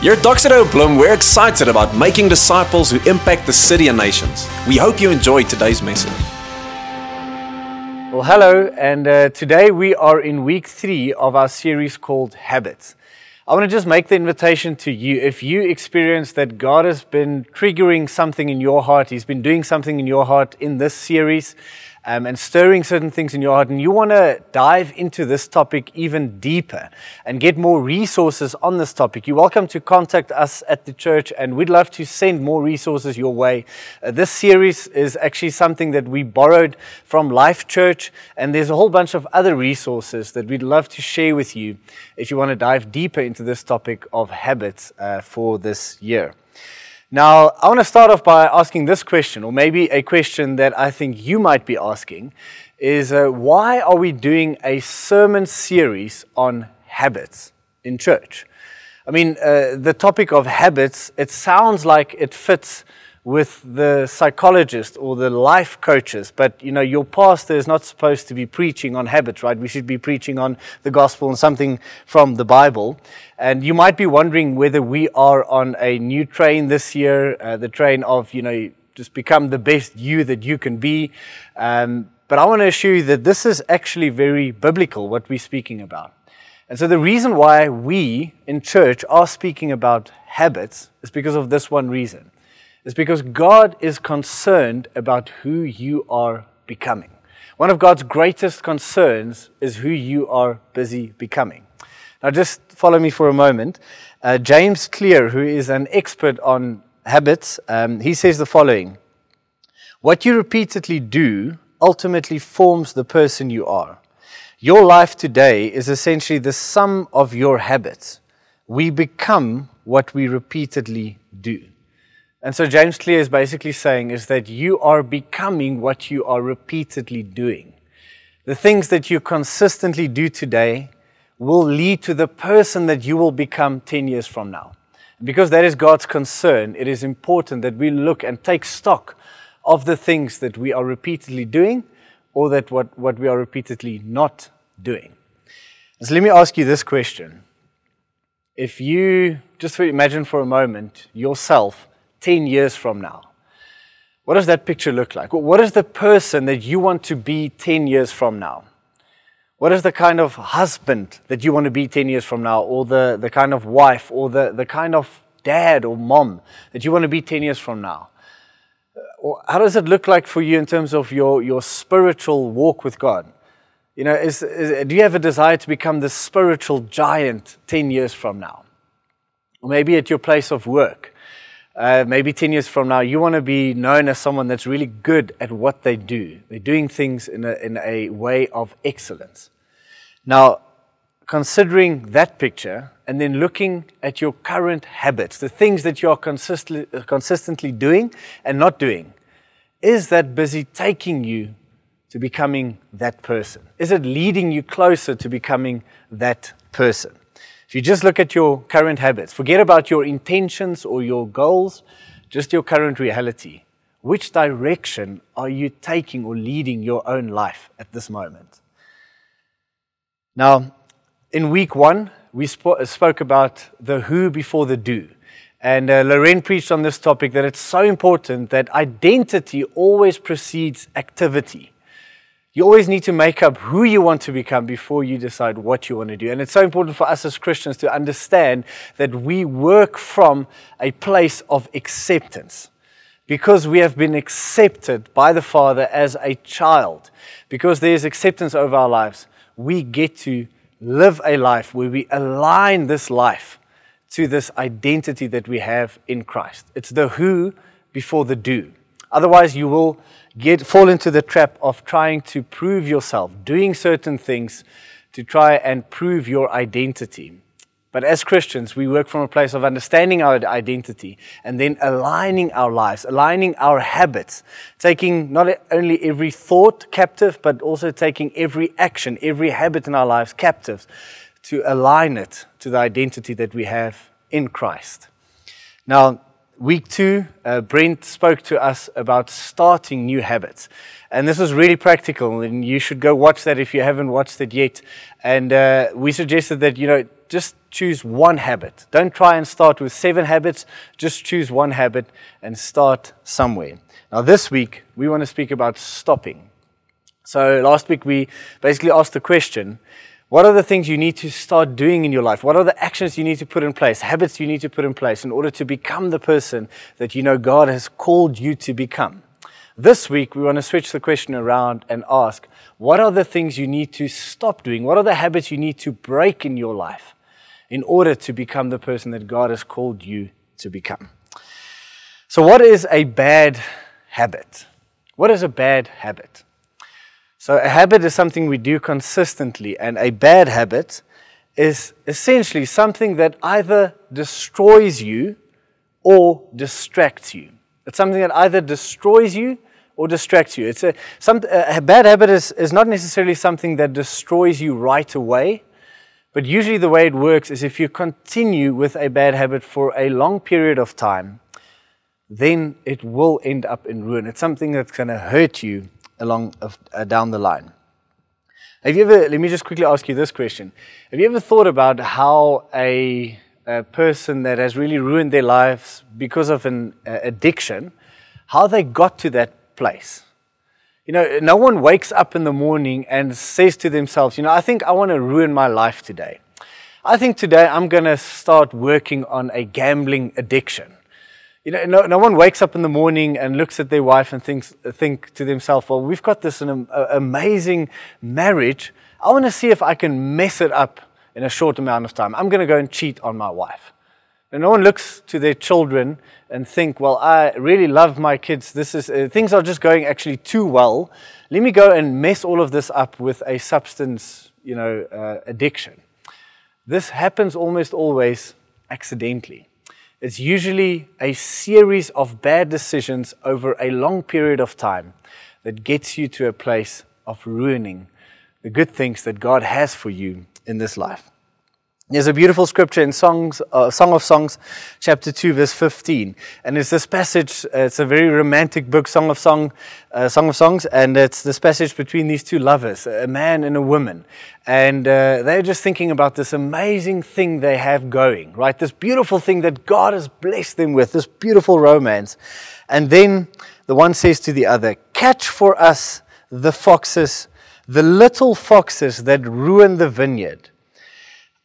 Here at Doxa Deo Bloom, we're excited about making disciples who impact the city and nations. We hope you enjoyed today's message. Well, hello, and uh, today we are in week three of our series called Habits. I want to just make the invitation to you. If you experience that God has been triggering something in your heart, He's been doing something in your heart in this series, um, and stirring certain things in your heart, and you want to dive into this topic even deeper and get more resources on this topic, you're welcome to contact us at the church, and we'd love to send more resources your way. Uh, this series is actually something that we borrowed from Life Church, and there's a whole bunch of other resources that we'd love to share with you if you want to dive deeper into this topic of habits uh, for this year. Now, I want to start off by asking this question, or maybe a question that I think you might be asking, is uh, why are we doing a sermon series on habits in church? I mean, uh, the topic of habits, it sounds like it fits with the psychologist or the life coaches, but you know, your pastor is not supposed to be preaching on habits, right? We should be preaching on the gospel and something from the Bible. And you might be wondering whether we are on a new train this year, uh, the train of, you know, just become the best you that you can be. Um, but I want to assure you that this is actually very biblical, what we're speaking about. And so the reason why we in church are speaking about habits is because of this one reason is because God is concerned about who you are becoming. One of God's greatest concerns is who you are busy becoming. Now, just follow me for a moment. Uh, James Clear, who is an expert on habits, um, he says the following What you repeatedly do ultimately forms the person you are. Your life today is essentially the sum of your habits. We become what we repeatedly do. And so James Clear is basically saying is that you are becoming what you are repeatedly doing. The things that you consistently do today will lead to the person that you will become 10 years from now. Because that is God's concern, it is important that we look and take stock of the things that we are repeatedly doing or that what, what we are repeatedly not doing. So let me ask you this question. If you just imagine for a moment yourself 10 years from now? What does that picture look like? What is the person that you want to be 10 years from now? What is the kind of husband that you want to be 10 years from now, or the, the kind of wife, or the, the kind of dad or mom that you want to be 10 years from now? Uh, or how does it look like for you in terms of your, your spiritual walk with God? You know, is, is, do you have a desire to become the spiritual giant 10 years from now? Or maybe at your place of work uh, maybe 10 years from now, you want to be known as someone that's really good at what they do. They're doing things in a, in a way of excellence. Now, considering that picture and then looking at your current habits, the things that you are consistently, consistently doing and not doing, is that busy taking you to becoming that person? Is it leading you closer to becoming that person? If you just look at your current habits, forget about your intentions or your goals, just your current reality. Which direction are you taking or leading your own life at this moment? Now, in week one, we sp- spoke about the who before the do. And uh, Loren preached on this topic that it's so important that identity always precedes activity. You always need to make up who you want to become before you decide what you want to do. And it's so important for us as Christians to understand that we work from a place of acceptance. Because we have been accepted by the Father as a child, because there's acceptance over our lives, we get to live a life where we align this life to this identity that we have in Christ. It's the who before the do. Otherwise, you will get, fall into the trap of trying to prove yourself, doing certain things to try and prove your identity. But as Christians, we work from a place of understanding our identity and then aligning our lives, aligning our habits, taking not only every thought captive, but also taking every action, every habit in our lives captive to align it to the identity that we have in Christ. Now, week two, uh, Brent spoke to us about starting new habits. And this was really practical, and you should go watch that if you haven't watched it yet. And uh, we suggested that, you know, just choose one habit. Don't try and start with seven habits. Just choose one habit and start somewhere. Now, this week, we want to speak about stopping. So, last week, we basically asked the question what are the things you need to start doing in your life? What are the actions you need to put in place, habits you need to put in place in order to become the person that you know God has called you to become? This week, we want to switch the question around and ask what are the things you need to stop doing? What are the habits you need to break in your life in order to become the person that God has called you to become? So, what is a bad habit? What is a bad habit? So, a habit is something we do consistently, and a bad habit is essentially something that either destroys you or distracts you. It's something that either destroys you or distracts you. It's a, some, a bad habit is, is not necessarily something that destroys you right away, but usually the way it works is if you continue with a bad habit for a long period of time, then it will end up in ruin. It's something that's going to hurt you along uh, down the line. Have you ever, let me just quickly ask you this question. Have you ever thought about how a, a person that has really ruined their lives because of an uh, addiction, how they got to that place? You know, no one wakes up in the morning and says to themselves, you know, I think I want to ruin my life today. I think today I'm going to start working on a gambling addiction. You know, no, no one wakes up in the morning and looks at their wife and thinks, think to themselves, well, we've got this an, amazing marriage. I want to see if I can mess it up in a short amount of time. I'm going to go and cheat on my wife. And no one looks to their children and think, well, I really love my kids. This is uh, things are just going actually too well. Let me go and mess all of this up with a substance, you know, uh, addiction. This happens almost always accidentally. It's usually a series of bad decisions over a long period of time that gets you to a place of ruining the good things that God has for you in this life. There's a beautiful scripture in Songs, uh, Song of Songs, chapter 2, verse 15. And it's this passage, uh, it's a very romantic book, Song of, Song, uh, Song of Songs, and it's this passage between these two lovers, a man and a woman. And uh, they're just thinking about this amazing thing they have going, right? This beautiful thing that God has blessed them with, this beautiful romance. And then the one says to the other, Catch for us the foxes, the little foxes that ruin the vineyard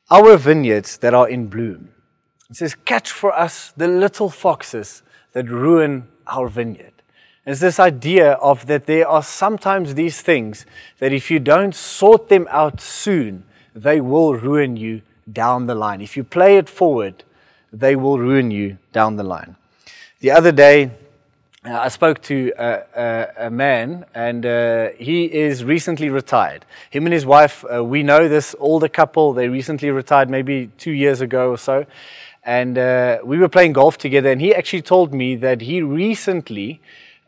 our vineyards that are in bloom. It says, Catch for us the little foxes that ruin our vineyard. It's this idea of that there are sometimes these things that if you don't sort them out soon, they will ruin you down the line. If you play it forward, they will ruin you down the line. The other day, I spoke to a, a, a man, and uh, he is recently retired. Him and his wife, uh, we know this older couple. They recently retired, maybe two years ago or so. And uh, we were playing golf together, and he actually told me that he recently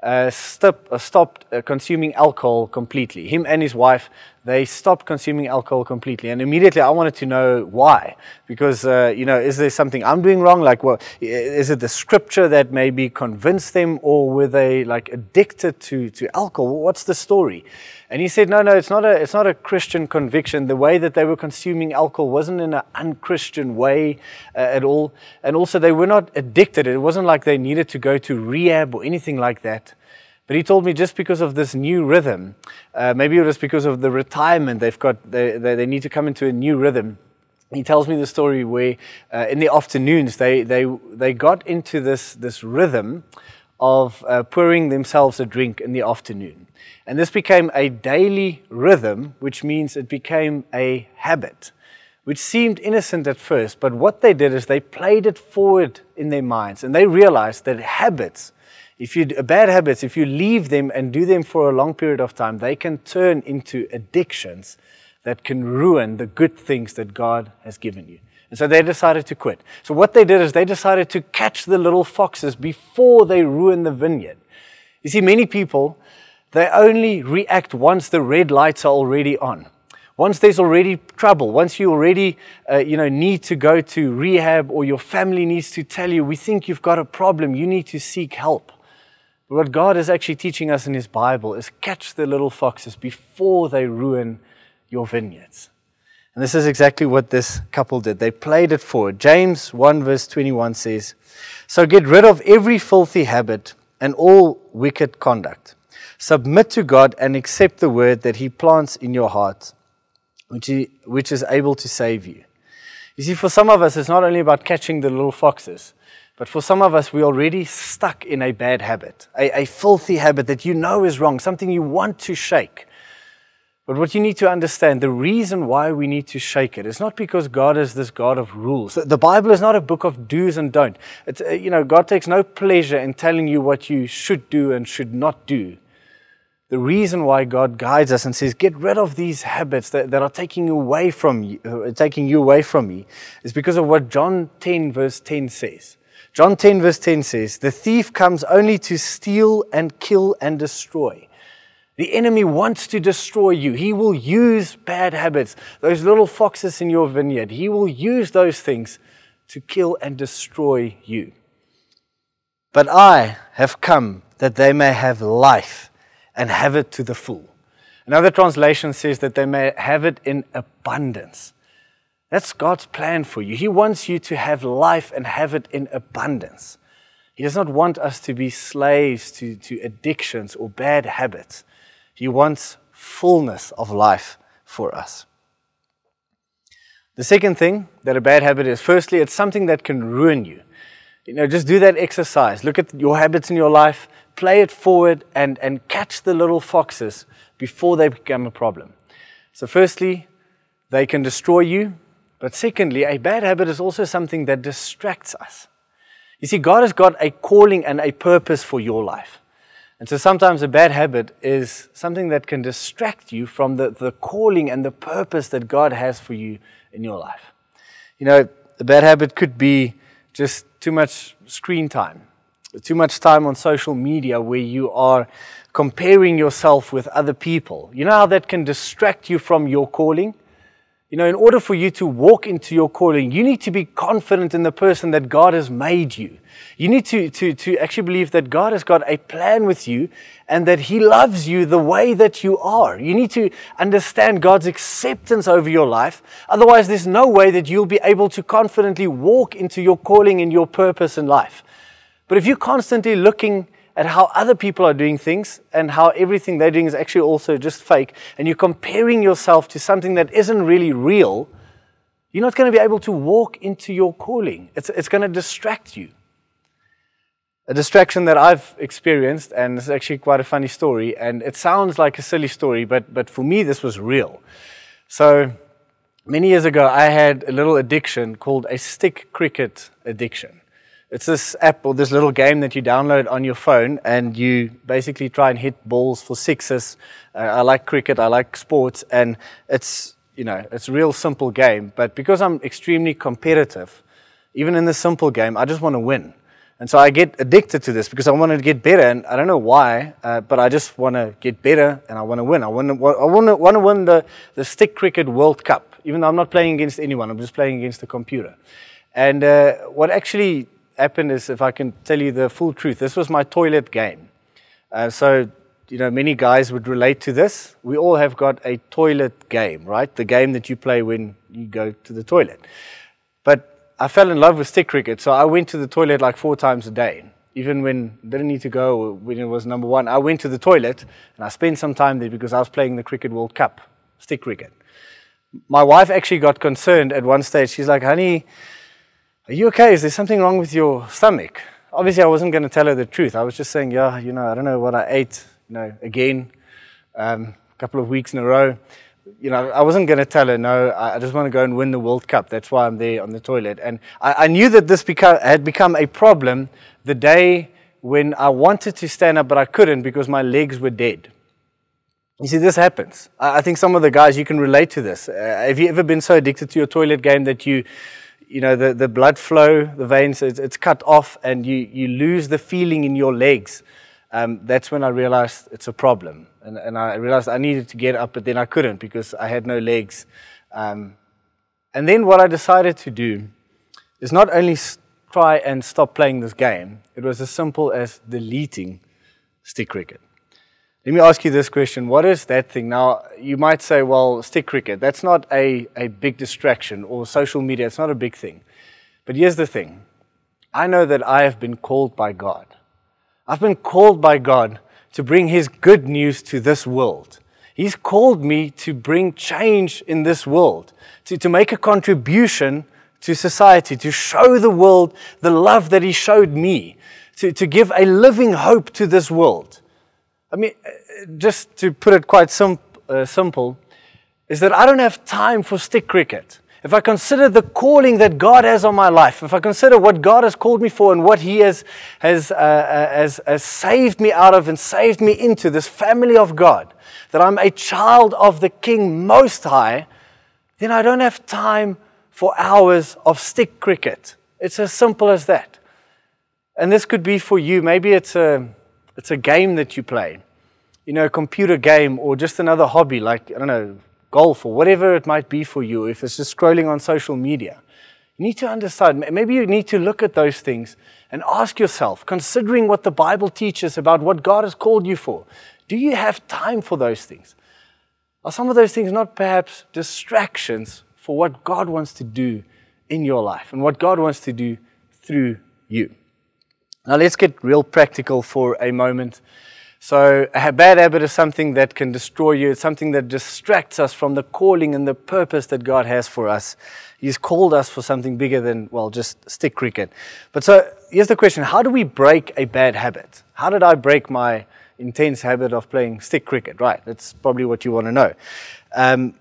uh, uh, stopped consuming alcohol completely. Him and his wife, they stopped consuming alcohol completely. And immediately I wanted to know why. Because, uh, you know, is there something I'm doing wrong? Like, well, is it the scripture that maybe convinced them or were they like addicted to, to alcohol? What's the story? And he said, no, no, it's not, a, it's not a Christian conviction. The way that they were consuming alcohol wasn't in an unchristian way uh, at all. And also, they were not addicted. It wasn't like they needed to go to rehab or anything like that. But he told me just because of this new rhythm, uh, maybe it was because of the retirement they've got, they, they, they, need to come into a new rhythm. He tells me the story where uh, in the afternoons they, they, they got into this, this rhythm of uh, pouring themselves a drink in the afternoon. And this became a daily rhythm, which means it became a habit, which seemed innocent at first. But what they did is they played it forward in their minds and they realized that habits if you bad habits, if you leave them and do them for a long period of time, they can turn into addictions that can ruin the good things that God has given you. And so they decided to quit. So what they did is they decided to catch the little foxes before they ruin the vineyard. You see, many people, they only react once the red lights are already on. Once there's already trouble, once you already uh, you know, need to go to rehab or your family needs to tell you, we think you've got a problem, you need to seek help. But what God is actually teaching us in His Bible is catch the little foxes before they ruin your vineyards. And this is exactly what this couple did. They played it forward. James 1, verse 21 says, So get rid of every filthy habit and all wicked conduct. Submit to God and accept the word that He plants in your heart, which, he, which is able to save you. You see, for some of us, it's not only about catching the little foxes, but for some of us, we're already stuck in a bad habit, a, a filthy habit that you know is wrong, something you want to shake. But what you need to understand, the reason why we need to shake it is not because God is this God of rules. The Bible is not a book of do's and don'ts. It's, uh, you know, God takes no pleasure in telling you what you should do and should not do. The reason why God guides us and says, get rid of these habits that, that are taking you away from you, uh, taking you away from me, is because of what John 10 verse 10 says. John 10 verse 10 says, the thief comes only to steal and kill and destroy. The enemy wants to destroy you. He will use bad habits, those little foxes in your vineyard. He will use those things to kill and destroy you. But I have come that they may have life and have it to the full. Another translation says that they may have it in abundance. That's God's plan for you. He wants you to have life and have it in abundance. He does not want us to be slaves to, to addictions or bad habits. He wants fullness of life for us. The second thing that a bad habit is, firstly, it's something that can ruin you. You know, just do that exercise. Look at your habits in your life, play it forward, and, and catch the little foxes before they become a problem. So, firstly, they can destroy you. But secondly, a bad habit is also something that distracts us. You see, God has got a calling and a purpose for your life. And so sometimes a bad habit is something that can distract you from the, the calling and the purpose that God has for you in your life. You know, a bad habit could be just too much screen time, too much time on social media where you are comparing yourself with other people. You know how that can distract you from your calling? You know, in order for you to walk into your calling, you need to be confident in the person that God has made you. You need to, to, to actually believe that God has got a plan with you and that He loves you the way that you are. You need to understand God's acceptance over your life. Otherwise, there's no way that you'll be able to confidently walk into your calling and your purpose in life. But if you're constantly looking at how other people are doing things and how everything they're doing is actually also just fake, and you're comparing yourself to something that isn't really real, you're not going to be able to walk into your calling. It's, it's going to distract you. A distraction that I've experienced, and it's actually quite a funny story, and it sounds like a silly story, but, but for me, this was real. So, many years ago, I had a little addiction called a stick cricket addiction. It's this app or this little game that you download on your phone, and you basically try and hit balls for sixes. Uh, I like cricket, I like sports, and it's you know it's a real simple game. But because I'm extremely competitive, even in this simple game, I just want to win. And so I get addicted to this because I want to get better, and I don't know why, uh, but I just want to get better and I want to win. I want to, I want to, want to win the, the Stick Cricket World Cup, even though I'm not playing against anyone, I'm just playing against the computer. And uh, what actually happened is, if I can tell you the full truth, this was my toilet game. Uh, so, you know, many guys would relate to this. We all have got a toilet game, right? The game that you play when you go to the toilet. But I fell in love with stick cricket, so I went to the toilet like four times a day. Even when I didn't need to go, when it was number one, I went to the toilet and I spent some time there because I was playing the Cricket World Cup, stick cricket. My wife actually got concerned at one stage. She's like, honey, are you okay? Is there something wrong with your stomach? Obviously, I wasn't going to tell her the truth. I was just saying, Yeah, you know, I don't know what I ate, you know, again, um, a couple of weeks in a row. You know, I wasn't going to tell her, No, I just want to go and win the World Cup. That's why I'm there on the toilet. And I, I knew that this beca- had become a problem the day when I wanted to stand up, but I couldn't because my legs were dead. You see, this happens. I, I think some of the guys, you can relate to this. Uh, have you ever been so addicted to your toilet game that you you know, the, the blood flow, the veins, it's, it's cut off and you, you lose the feeling in your legs. Um, that's when I realized it's a problem. And, and I realized I needed to get up, but then I couldn't because I had no legs. Um, and then what I decided to do is not only try and stop playing this game, it was as simple as deleting stick cricket. Let me ask you this question. What is that thing? Now, you might say, well, stick cricket, that's not a, a big distraction, or social media, it's not a big thing. But here's the thing I know that I have been called by God. I've been called by God to bring His good news to this world. He's called me to bring change in this world, to, to make a contribution to society, to show the world the love that He showed me, to, to give a living hope to this world. I mean, uh, just to put it quite sim- uh, simple, is that I don't have time for stick cricket. If I consider the calling that God has on my life, if I consider what God has called me for and what He has, has, uh, uh, has, has saved me out of and saved me into, this family of God, that I'm a child of the King Most High, then I don't have time for hours of stick cricket. It's as simple as that. And this could be for you. Maybe it's a it's a game that you play, you know, a computer game or just another hobby like, I don't know, golf or whatever it might be for you, if it's just scrolling on social media. You need to understand, maybe you need to look at those things and ask yourself, considering what the Bible teaches about what God has called you for, do you have time for those things? Are some of those things not perhaps distractions for what God wants to do in your life and what God wants to do through you? Now, let's get real practical for a moment. So, a bad habit is something that can destroy you. It's something that distracts us from the calling and the purpose that God has for us. He's called us for something bigger than, well, just stick cricket. But so, here's the question How do we break a bad habit? How did I break my intense habit of playing stick cricket? Right, that's probably what you want to know. Um,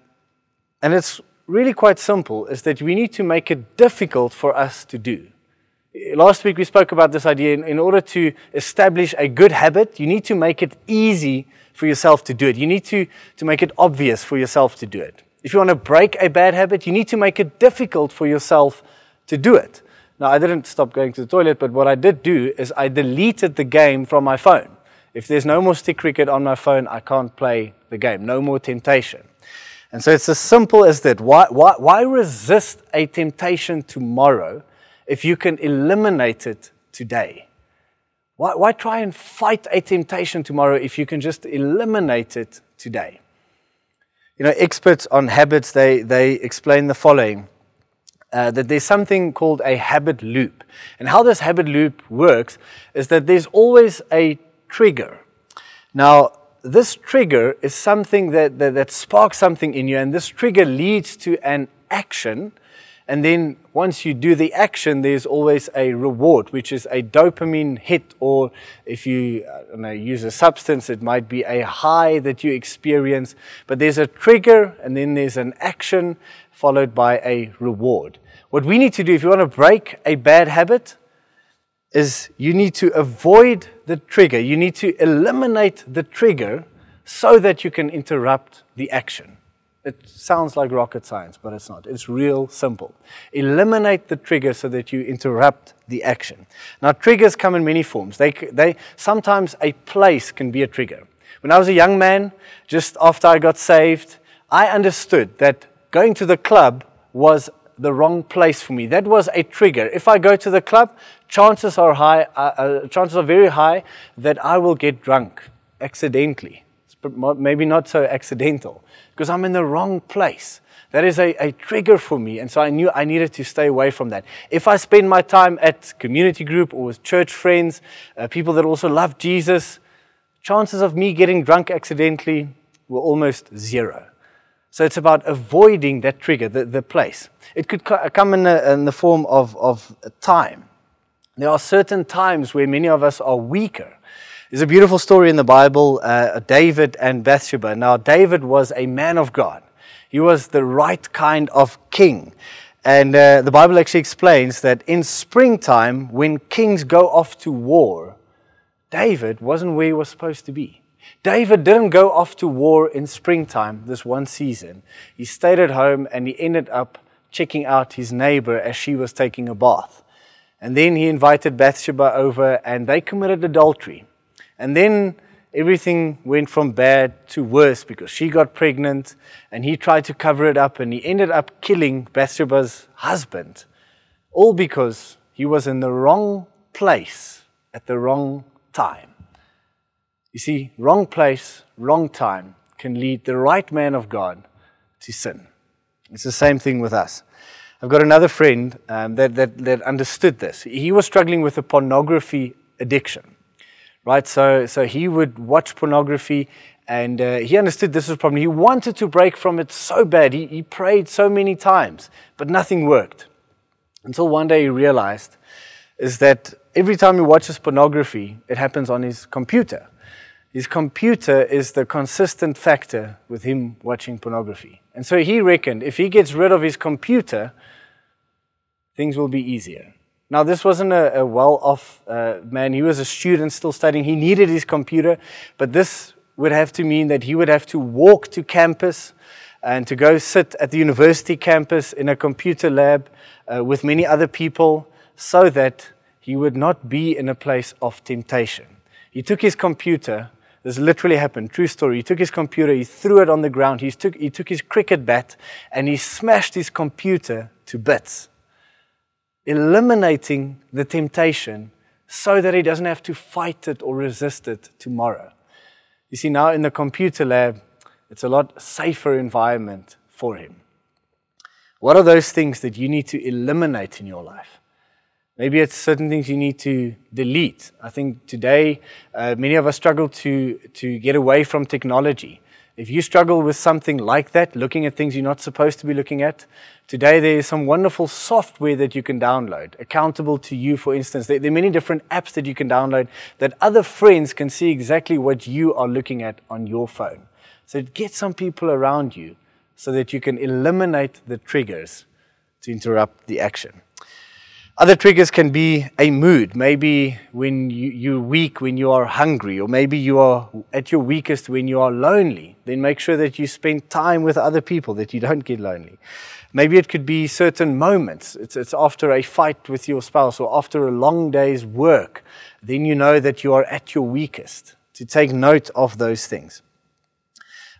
and it's really quite simple is that we need to make it difficult for us to do last week we spoke about this idea. In, in, order to establish a good habit, you need to make it easy for yourself to do it. You need to, to make it obvious for yourself to do it. If you want to break a bad habit, you need to make it difficult for yourself to do it. Now, I didn't stop going to the toilet, but what I did do is I deleted the game from my phone. If there's no more stick cricket on my phone, I can't play the game. No more temptation. And so it's as simple as that. Why, why, why resist a temptation tomorrow? If you can eliminate it today? Why, why try and fight a temptation tomorrow if you can just eliminate it today? You know, experts on habits, they, they explain the following. Uh, that there's something called a habit loop. And how this habit loop works is that there's always a trigger. Now, this trigger is something that, that, that, sparks something in you, and this trigger leads to an action and then once you do the action, there's always a reward, which is a dopamine hit, or if you know, use a substance, it might be a high that you experience. But there's a trigger, and then there's an action followed by a reward. What we need to do if you want to break a bad habit is you need to avoid the trigger. You need to eliminate the trigger so that you can interrupt the action. It sounds like rocket science, but it's not. It's real simple. Eliminate the trigger so that you interrupt the action. Now, triggers come in many forms. They, they, sometimes a place can be a trigger. When I was a young man, just after I got saved, I understood that going to the club was the wrong place for me. That was a trigger. If I go to the club, chances are high, uh, uh, chances are very high that I will get drunk accidentally. It's maybe not so accidental because I'm in the wrong place. That is a, a trigger for me. And so I knew I needed to stay away from that. If I spend my time at community group or with church friends, uh, people that also love Jesus, chances of me getting drunk accidentally were almost zero. So it's about avoiding that trigger, the, the place. It could come in, a, in the form of, of time. There are certain times where many of us are weaker there's a beautiful story in the Bible, uh, David and Bathsheba. Now, David was a man of God. He was the right kind of king. And uh, the Bible actually explains that in springtime, when kings go off to war, David wasn't where he was supposed to be. David didn't go off to war in springtime this one season. He stayed at home and he ended up checking out his neighbor as she was taking a bath. And then he invited Bathsheba over and they committed adultery. And then everything went from bad to worse because she got pregnant and he tried to cover it up and he ended up killing Bathsheba's husband. All because he was in the wrong place at the wrong time. You see, wrong place, wrong time can lead the right man of God to sin. It's the same thing with us. I've got another friend um, that, that, that understood this. He was struggling with a pornography addiction, right? So, so he would watch pornography and uh, he understood this was a problem. He wanted to break from it so bad. He, he prayed so many times, but nothing worked. Until one day he realized is that every time he watches pornography, it happens on his computer. His computer is the consistent factor with him watching pornography. And so he reckoned if he gets rid of his computer, things will be easier. Now, this wasn't a, a well off uh, man. He was a student still studying. He needed his computer, but this would have to mean that he would have to walk to campus and to go sit at the university campus in a computer lab uh, with many other people so that he would not be in a place of temptation. He took his computer, this literally happened, true story. He took his computer, he threw it on the ground, he took, he took his cricket bat, and he smashed his computer to bits, eliminating the temptation so that he doesn't have to fight it or resist it tomorrow. You see, now in the computer lab, it's a lot safer environment for him. What are those things that you need to eliminate in your life? Maybe it's certain things you need to delete. I think today uh, many of us struggle to, to get away from technology. If you struggle with something like that, looking at things you're not supposed to be looking at, today there is some wonderful software that you can download, Accountable2You, for instance. There, are many different apps that you can download that other friends can see exactly what you are looking at on your phone. So get some people around you so that you can eliminate the triggers to interrupt the action. Other triggers can be a mood. Maybe when you, you're weak, when you are hungry, or maybe you are at your weakest when you are lonely. Then make sure that you spend time with other people, that you don't get lonely. Maybe it could be certain moments. It's, it's after a fight with your spouse or after a long day's work. Then you know that you are at your weakest. To take note of those things.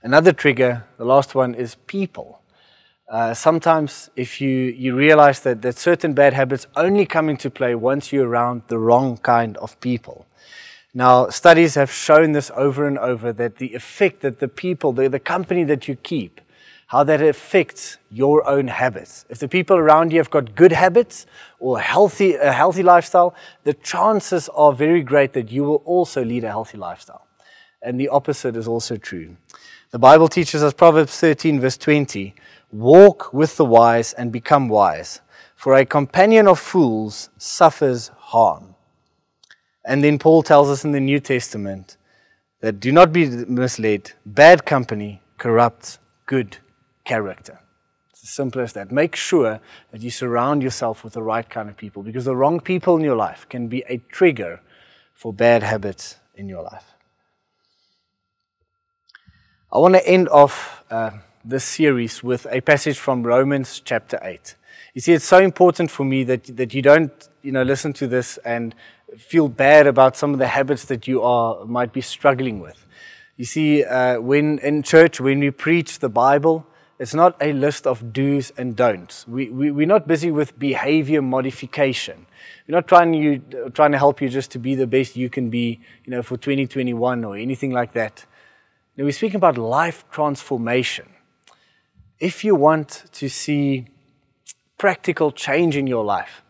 Another trigger, the last one, is people. Uh, sometimes, if you, you realize that, that certain bad habits only come into play once you're around the wrong kind of people. Now, studies have shown this over and over that the effect that the people, the, the company that you keep, how that affects your own habits. If the people around you have got good habits or healthy, a healthy lifestyle, the chances are very great that you will also lead a healthy lifestyle. And the opposite is also true. The Bible teaches us, Proverbs 13, verse 20, Walk with the wise and become wise, for a companion of fools suffers harm. And then Paul tells us in the New Testament that do not be misled. Bad company corrupts good character. It's as simple as that. Make sure that you surround yourself with the right kind of people because the wrong people in your life can be a trigger for bad habits in your life. I want to end off. Uh, this series with a passage from Romans chapter 8. You see, it's so important for me that, that you don't you know, listen to this and feel bad about some of the habits that you are, might be struggling with. You see, uh, when in church, when we preach the Bible, it's not a list of do's and don'ts. We, we, we're not busy with behavior modification. We're not trying, you, trying to help you just to be the best you can be you know, for 2021 or anything like that. No, we're speaking about life transformation if you want to see practical change in your life,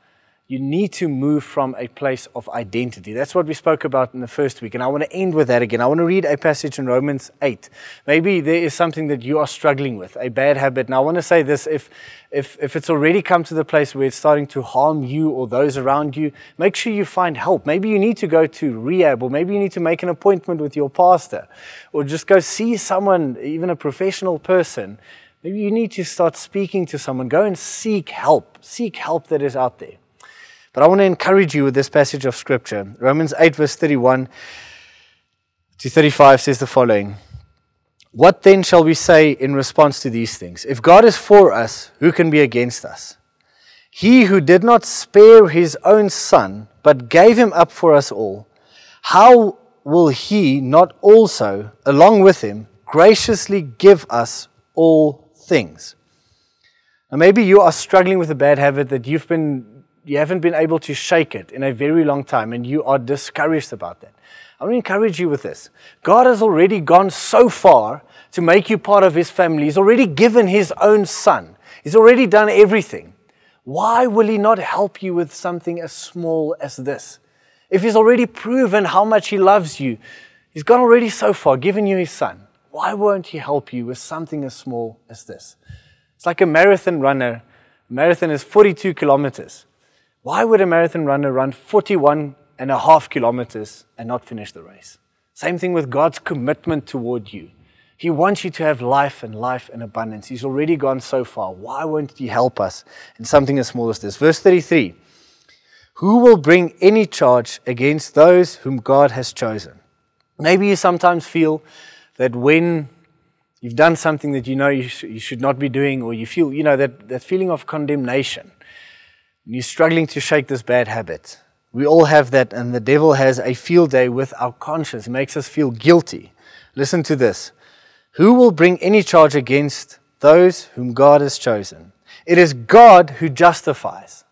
you need to move from a place of identity. That's what we spoke about in the first week. And I want to end with that again. I want to read a passage in Romans 8. Maybe there is something that you are struggling with, a bad habit. And I want to say this if, if, if it's already come to the place where it's starting to harm you or those around you, make sure you find help. Maybe you need to go to rehab, or maybe you need to make an appointment with your pastor, or just go see someone, even a professional person Maybe you need to start speaking to someone. Go and seek help. Seek help that is out there. But I want to encourage you with this passage of Scripture. Romans 8, verse 31 to 35 says the following What then shall we say in response to these things? If God is for us, who can be against us? He who did not spare his own son, but gave him up for us all, how will he not also, along with him, graciously give us all things. Now, maybe you are struggling with a bad habit that you've been you haven't been able to shake it in a very long time and you are discouraged about that, I want to encourage you with this. God has already gone so far to make you part of His family. He's already given His own Son, He's already done everything. Why will He not help you with something as small as this? If He's already proven how much He loves you, He's gone already so far, given you His Son. Why won't He help you with something as small as this? It's like a marathon runner. A marathon is 42 kilometers. Why would a marathon runner run 41 and a half kilometers and not finish the race? Same thing with God's commitment toward you. He wants you to have life and life in abundance. He's already gone so far. Why won't He help us in something as small as this? Verse 33 Who will bring any charge against those whom God has chosen? Maybe you sometimes feel that when you've done something that you know you, sh- you should not be doing, or you feel, you know, that, that feeling of condemnation, you're struggling to shake this bad habit. We all have that, and the devil has a field day with our conscience. It makes us feel guilty. Listen to this. Who will bring any charge against those whom God has chosen? It is God who justifies.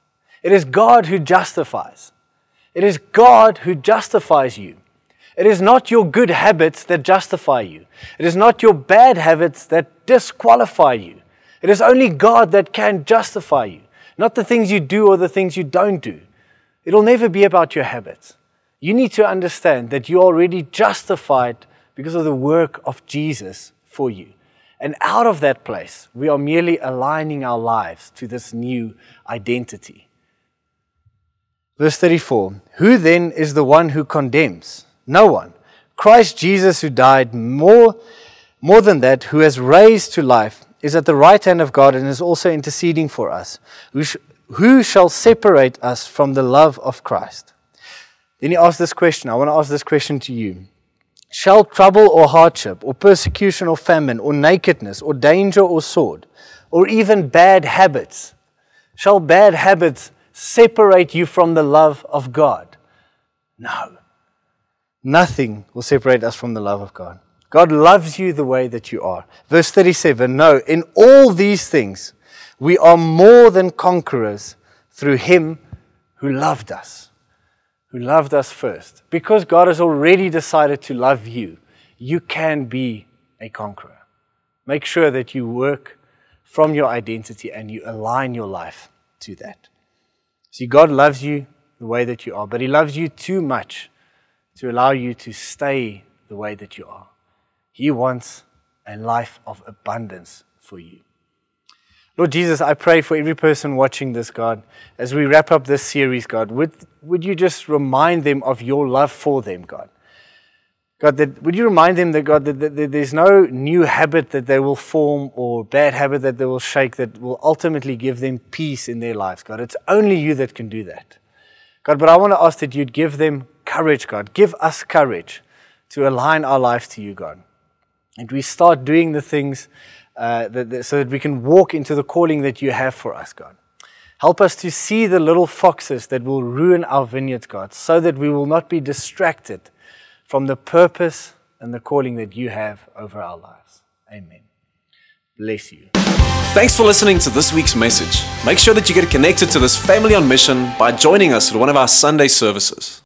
It is God who justifies. It is God who justifies you. It is not your good habits that justify you. It is not your bad habits that disqualify you. It is only God that can justify you, not the things you do or the things you don't do. It'll never be about your habits. You need to understand that you're already justified because of the work of Jesus for you. And out of that place, we are merely aligning our lives to this new identity. Verse 34 Who then is the one who condemns? No one. Christ Jesus, who died more, more than that, who has raised to life, is at the right hand of God and is also interceding for us. Who, sh- who shall separate us from the love of Christ? Then he asks this question. I want to ask this question to you. Shall trouble or hardship, or persecution or famine, or nakedness, or danger or sword, or even bad habits, shall bad habits separate you from the love of God? No. Nothing will separate us from the love of God. God loves you the way that you are. Verse 37 No, in all these things, we are more than conquerors through Him who loved us who loved us first. Because God has already decided to love you, you can be a conqueror. Make sure that you work from your identity and you align your life to that. See, God loves you the way that you are, but He loves you too much to allow you to stay the way that you are. He wants a life of abundance for you. Lord Jesus, I pray for every person watching this, God, as we wrap up this series, God, would, would you just remind them of your love for them, God? God, that, would you remind them that, God, that, that, that there's no new habit that they will form or bad habit that they will shake that will ultimately give them peace in their lives, God? It's only you that can do that. God, but I want to ask that you'd give them courage, God. Give us courage to align our lives to you, God. And we start doing the things uh, that, that, so that we can walk into the calling that you have for us, God. Help us to see the little foxes that will ruin our vineyards, God, so that we will not be distracted from the purpose and the calling that you have over our lives. Amen. Bless you. Thanks for listening to this week's message. Make sure that you get connected to this family on mission by joining us at one of our Sunday services.